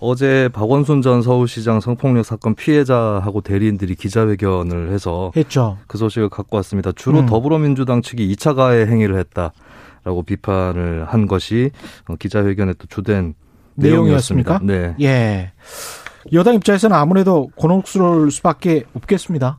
어제 박원순 전 서울시장 성폭력 사건 피해자하고 대리인들이 기자회견을 해서 했죠. 그 소식을 갖고 왔습니다. 주로 음. 더불어민주당 측이 2차 가해 행위를 했다라고 비판을 한 것이 어, 기자회견의 또 주된 내용이었습니다. 네. 예. 여당 입장에서는 아무래도 곤혹스러울 수밖에 없겠습니다.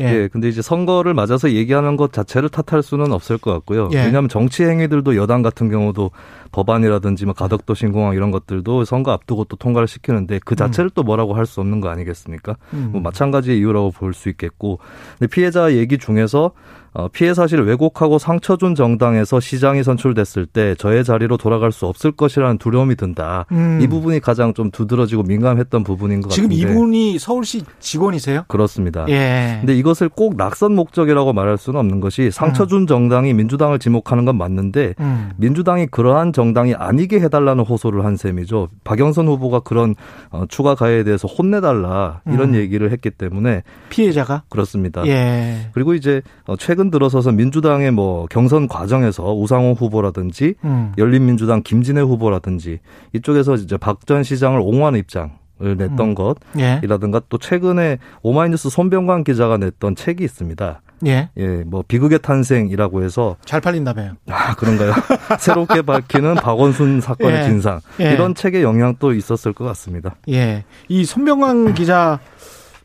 예. 예. 근데 이제 선거를 맞아서 얘기하는 것 자체를 탓할 수는 없을 것 같고요. 예. 왜냐하면 정치 행위들도 여당 같은 경우도 법안이라든지 뭐 가덕도 신공항 이런 것들도 선거 앞두고 또 통과를 시키는데 그 자체를 음. 또 뭐라고 할 수 없는 거 아니겠습니까? 음. 뭐 마찬가지의 이유라고 볼 수 있겠고. 근데 피해자 얘기 중에서 어, 피해 사실을 왜곡하고 상처 준 정당에서 시장이 선출됐을 때 저의 자리로 돌아갈 수 없을 것이라는 두려움이 든다. 음. 이 부분이 가장 좀 두드러지고 민감했던 부분인 것 지금 같은데. 지금 이분이 서울시 직원이세요? 그렇습니다. 예. 근데 이것을 꼭 낙선 목적이라고 말할 수는 없는 것이 상처 준 정당이 민주당을 지목하는 건 맞는데 음. 민주당이 그러한 정당이 아니게 해달라는 호소를 한 셈이죠. 박영선 후보가 그런 어, 추가 가해에 대해서 혼내달라 이런 음. 얘기를 했기 때문에 피해자가 그렇습니다. 예. 그리고 이제 어, 최근 들어서서 민주당의 뭐 경선 과정에서 우상호 후보라든지 음. 열린민주당 김진애 후보라든지 이쪽에서 이제 박 전 시장을 옹호하는 입장 을 냈던 음. 것이라든가 예. 또 최근에 오마이뉴스 손병관 기자가 냈던 책이 있습니다. 예. 예, 뭐 비극의 탄생이라고 해서 잘 팔린다며요. 아 그런가요? 새롭게 밝히는 박원순 사건의 예. 진상 예. 이런 책의 영향도 있었을 것 같습니다. 예, 이 손병관 기자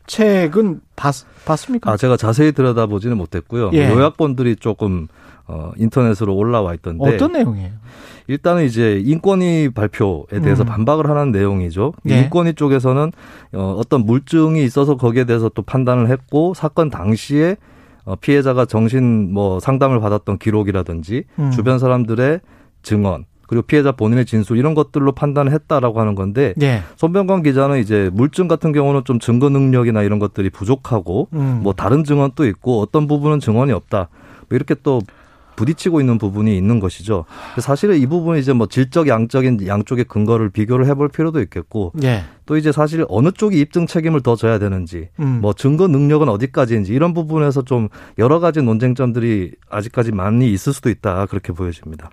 책은 봤, 봤습니까? 아, 제가 자세히 들여다보지는 못했고요. 예. 요약본들이 조금 어, 인터넷으로 올라와 있던데. 어떤 내용이에요? 일단은 이제 인권위 발표에 대해서 음. 반박을 하는 내용이죠. 예. 인권위 쪽에서는 어, 어떤 물증이 있어서 거기에 대해서 또 판단을 했고 사건 당시에 어, 피해자가 정신 뭐 상담을 받았던 기록이라든지 음. 주변 사람들의 증언 그리고 피해자 본인의 진술 이런 것들로 판단을 했다라고 하는 건데 예. 손병관 기자는 이제 물증 같은 경우는 좀 증거 능력이나 이런 것들이 부족하고 음. 뭐 다른 증언도 있고 어떤 부분은 증언이 없다. 뭐 이렇게 또 부딪히고 있는 부분이 있는 것이죠. 사실은 이 부분이 이제 뭐 질적 양적인 양쪽의 근거를 비교를 해볼 필요도 있겠고 예. 또 이제 사실 어느 쪽이 입증 책임을 더 져야 되는지 음. 뭐 증거 능력은 어디까지인지 이런 부분에서 좀 여러 가지 논쟁점들이 아직까지 많이 있을 수도 있다 그렇게 보여집니다.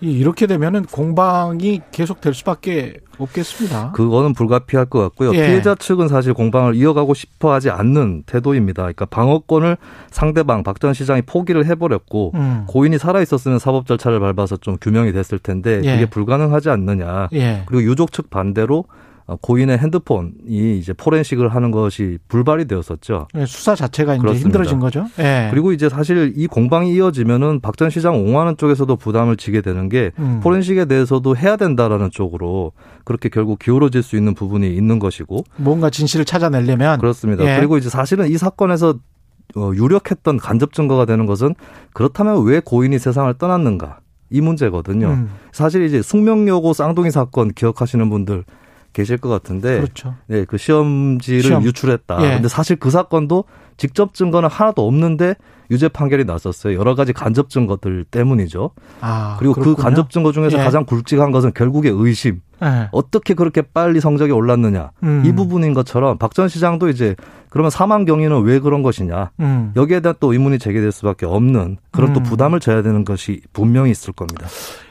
이렇게 되면은 공방이 계속 될 수밖에 없겠습니다. 그거는 불가피할 것 같고요. 예. 피해자 측은 사실 공방을 이어가고 싶어 하지 않는 태도입니다. 그러니까 방어권을 상대방 박 전 시장이 포기를 해버렸고 음. 고인이 살아 있었으면 사법 절차를 밟아서 좀 규명이 됐을 텐데 예. 그게 불가능하지 않느냐. 예. 그리고 유족 측 반대로 어, 고인의 핸드폰이 이제 포렌식을 하는 것이 불발이 되었었죠. 네, 수사 자체가 이제 힘들어진 거죠. 네. 그리고 이제 사실 이 공방이 이어지면은 박 전 시장 옹호하는 쪽에서도 부담을 지게 되는 게 음. 포렌식에 대해서도 해야 된다라는 쪽으로 그렇게 결국 기울어질 수 있는 부분이 있는 것이고 뭔가 진실을 찾아내려면 그렇습니다. 예. 그리고 이제 사실은 이 사건에서 어, 유력했던 간접 증거가 되는 것은 그렇다면 왜 고인이 세상을 떠났는가 이 문제거든요. 음. 사실 이제 숙명여고 쌍둥이 사건 기억하시는 분들 계실 것 같은데 그렇죠. 네, 그 시험지를 시험. 유출했다. 예. 근데 사실 그 사건도 직접 증거는 하나도 없는데 유죄 판결이 났었어요. 여러 가지 간접 증거들 때문이죠. 아, 그리고 그 그렇군요. 그 간접 증거 중에서 예. 가장 굵직한 것은 결국에 의심. 예. 어떻게 그렇게 빨리 성적이 올랐느냐. 음. 이 부분인 것처럼 박 전 시장도 이제 그러면 사망 경위는 왜 그런 것이냐. 음. 여기에 대한 또 의문이 제기될 수밖에 없는 그런 음. 또 부담을 져야 되는 것이 분명히 있을 겁니다.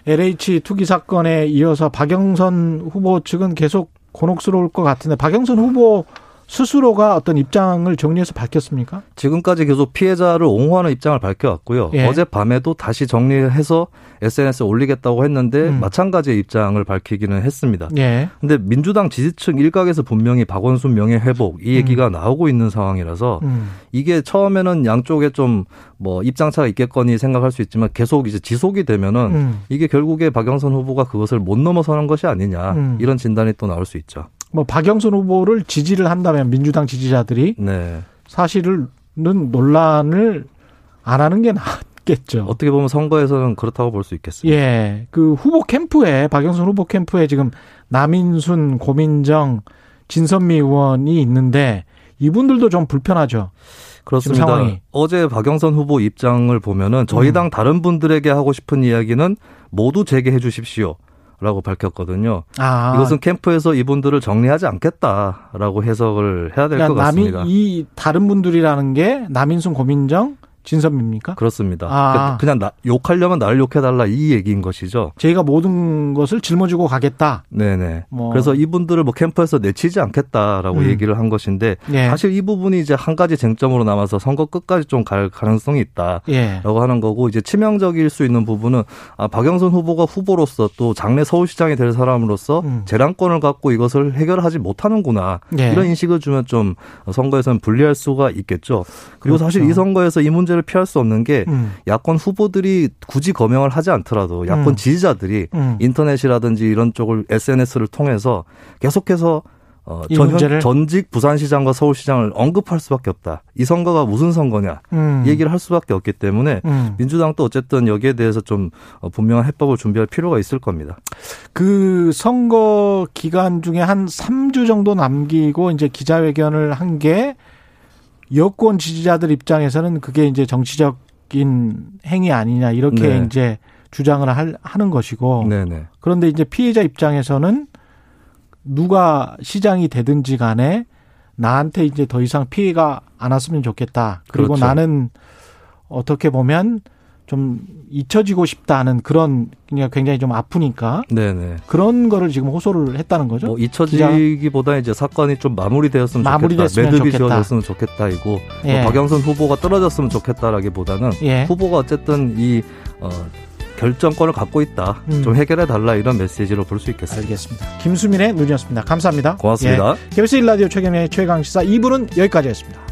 LH 투기 사건에 이어서 박영선 후보 측은 계속 곤혹스러울 것 같은데 박영선 후보 스스로가 어떤 입장을 정리해서 밝혔습니까? 지금까지 계속 피해자를 옹호하는 입장을 밝혀왔고요. 예. 어젯밤에도 다시 정리해서 SNS에 올리겠다고 했는데 음. 마찬가지의 입장을 밝히기는 했습니다. 예. 근데 민주당 지지층 일각에서 분명히 박원순 명예 회복 이 얘기가 음. 나오고 있는 상황이라서 음. 이게 처음에는 양쪽에 좀 뭐 입장차가 있겠거니 생각할 수 있지만 계속 이제 지속이 되면은 음. 이게 결국에 박영선 후보가 그것을 못 넘어서는 것이 아니냐 음. 이런 진단이 또 나올 수 있죠. 뭐 박영선 후보를 지지를 한다면 민주당 지지자들이 네. 사실은 논란을 안 하는 게 낫겠죠. 어떻게 보면 선거에서는 그렇다고 볼 수 있겠습니다. 예. 그 후보 캠프에 박영선 후보 캠프에 지금 남인순, 고민정, 진선미 의원이 있는데 이분들도 좀 불편하죠. 그렇습니다. 어제 박영선 후보 입장을 보면은 저희 음. 당 다른 분들에게 하고 싶은 이야기는 모두 재개해 주십시오. 라고 밝혔거든요. 아. 이것은 캠프에서 이분들을 정리하지 않겠다라고 해석을 해야 될것 그러니까 같습니다. 남이, 이 다른 분들이라는 게 남인순, 고민정, 진섭입니까? 그렇습니다. 아. 그냥 나, 욕하려면 나를 욕해달라 이 얘기인 것이죠. 저희가 모든 것을 짊어지고 가겠다. 네네. 뭐. 그래서 이분들을 뭐 캠프에서 내치지 않겠다라고 음. 얘기를 한 것인데 예. 사실 이 부분이 이제 한 가지 쟁점으로 남아서 선거 끝까지 좀 갈 가능성이 있다라고 예. 하는 거고 이제 치명적일 수 있는 부분은 아, 박영선 후보가 후보로서 또 장래 서울시장이 될 사람으로서 음. 재량권을 갖고 이것을 해결하지 못하는구나 예. 이런 인식을 주면 좀 선거에서는 불리할 수가 있겠죠. 그리고 그렇죠. 사실 이 선거에서 이 문제 문제를 피할 수 없는 게 음. 야권 후보들이 굳이 거명을 하지 않더라도 야권 음. 지지자들이 음. 인터넷이라든지 이런 쪽을 SNS를 통해서 계속해서 어, 전, 전직 부산시장과 서울시장을 언급할 수밖에 없다. 이 선거가 무슨 선거냐 음. 얘기를 할 수밖에 없기 때문에 음. 민주당도 어쨌든 여기에 대해서 좀 어, 분명한 해법을 준비할 필요가 있을 겁니다. 그 선거 기간 중에 한 3주 정도 남기고 이제 기자회견을 한게 여권 지지자들 입장에서는 그게 이제 정치적인 행위 아니냐 이렇게 네. 이제 주장을 할, 하는 것이고 네네. 그런데 이제 피해자 입장에서는 누가 시장이 되든지 간에 나한테 이제 더 이상 피해가 안 왔으면 좋겠다. 그리고 그렇죠. 나는 어떻게 보면 좀 잊혀지고 싶다는 그런 그냥 굉장히 좀 아프니까 네네. 그런 거를 지금 호소를 했다는 거죠. 뭐 잊혀지기보다 이제 사건이 좀 마무리되었으면 마무리됐으면 좋겠다. 매듭이 지어졌으면 좋겠다. 이고 뭐 예. 뭐 박영선 후보가 떨어졌으면 좋겠다라기보다는 예. 후보가 어쨌든 이 어, 결정권을 갖고 있다. 음. 좀 해결해 달라 이런 메시지로 볼 수 있겠습니다. 알겠습니다. 김수민의 눈이었습니다. 감사합니다. 고맙습니다. 예. KBS 1라디오 최경의 최강 시사 2부는 여기까지였습니다.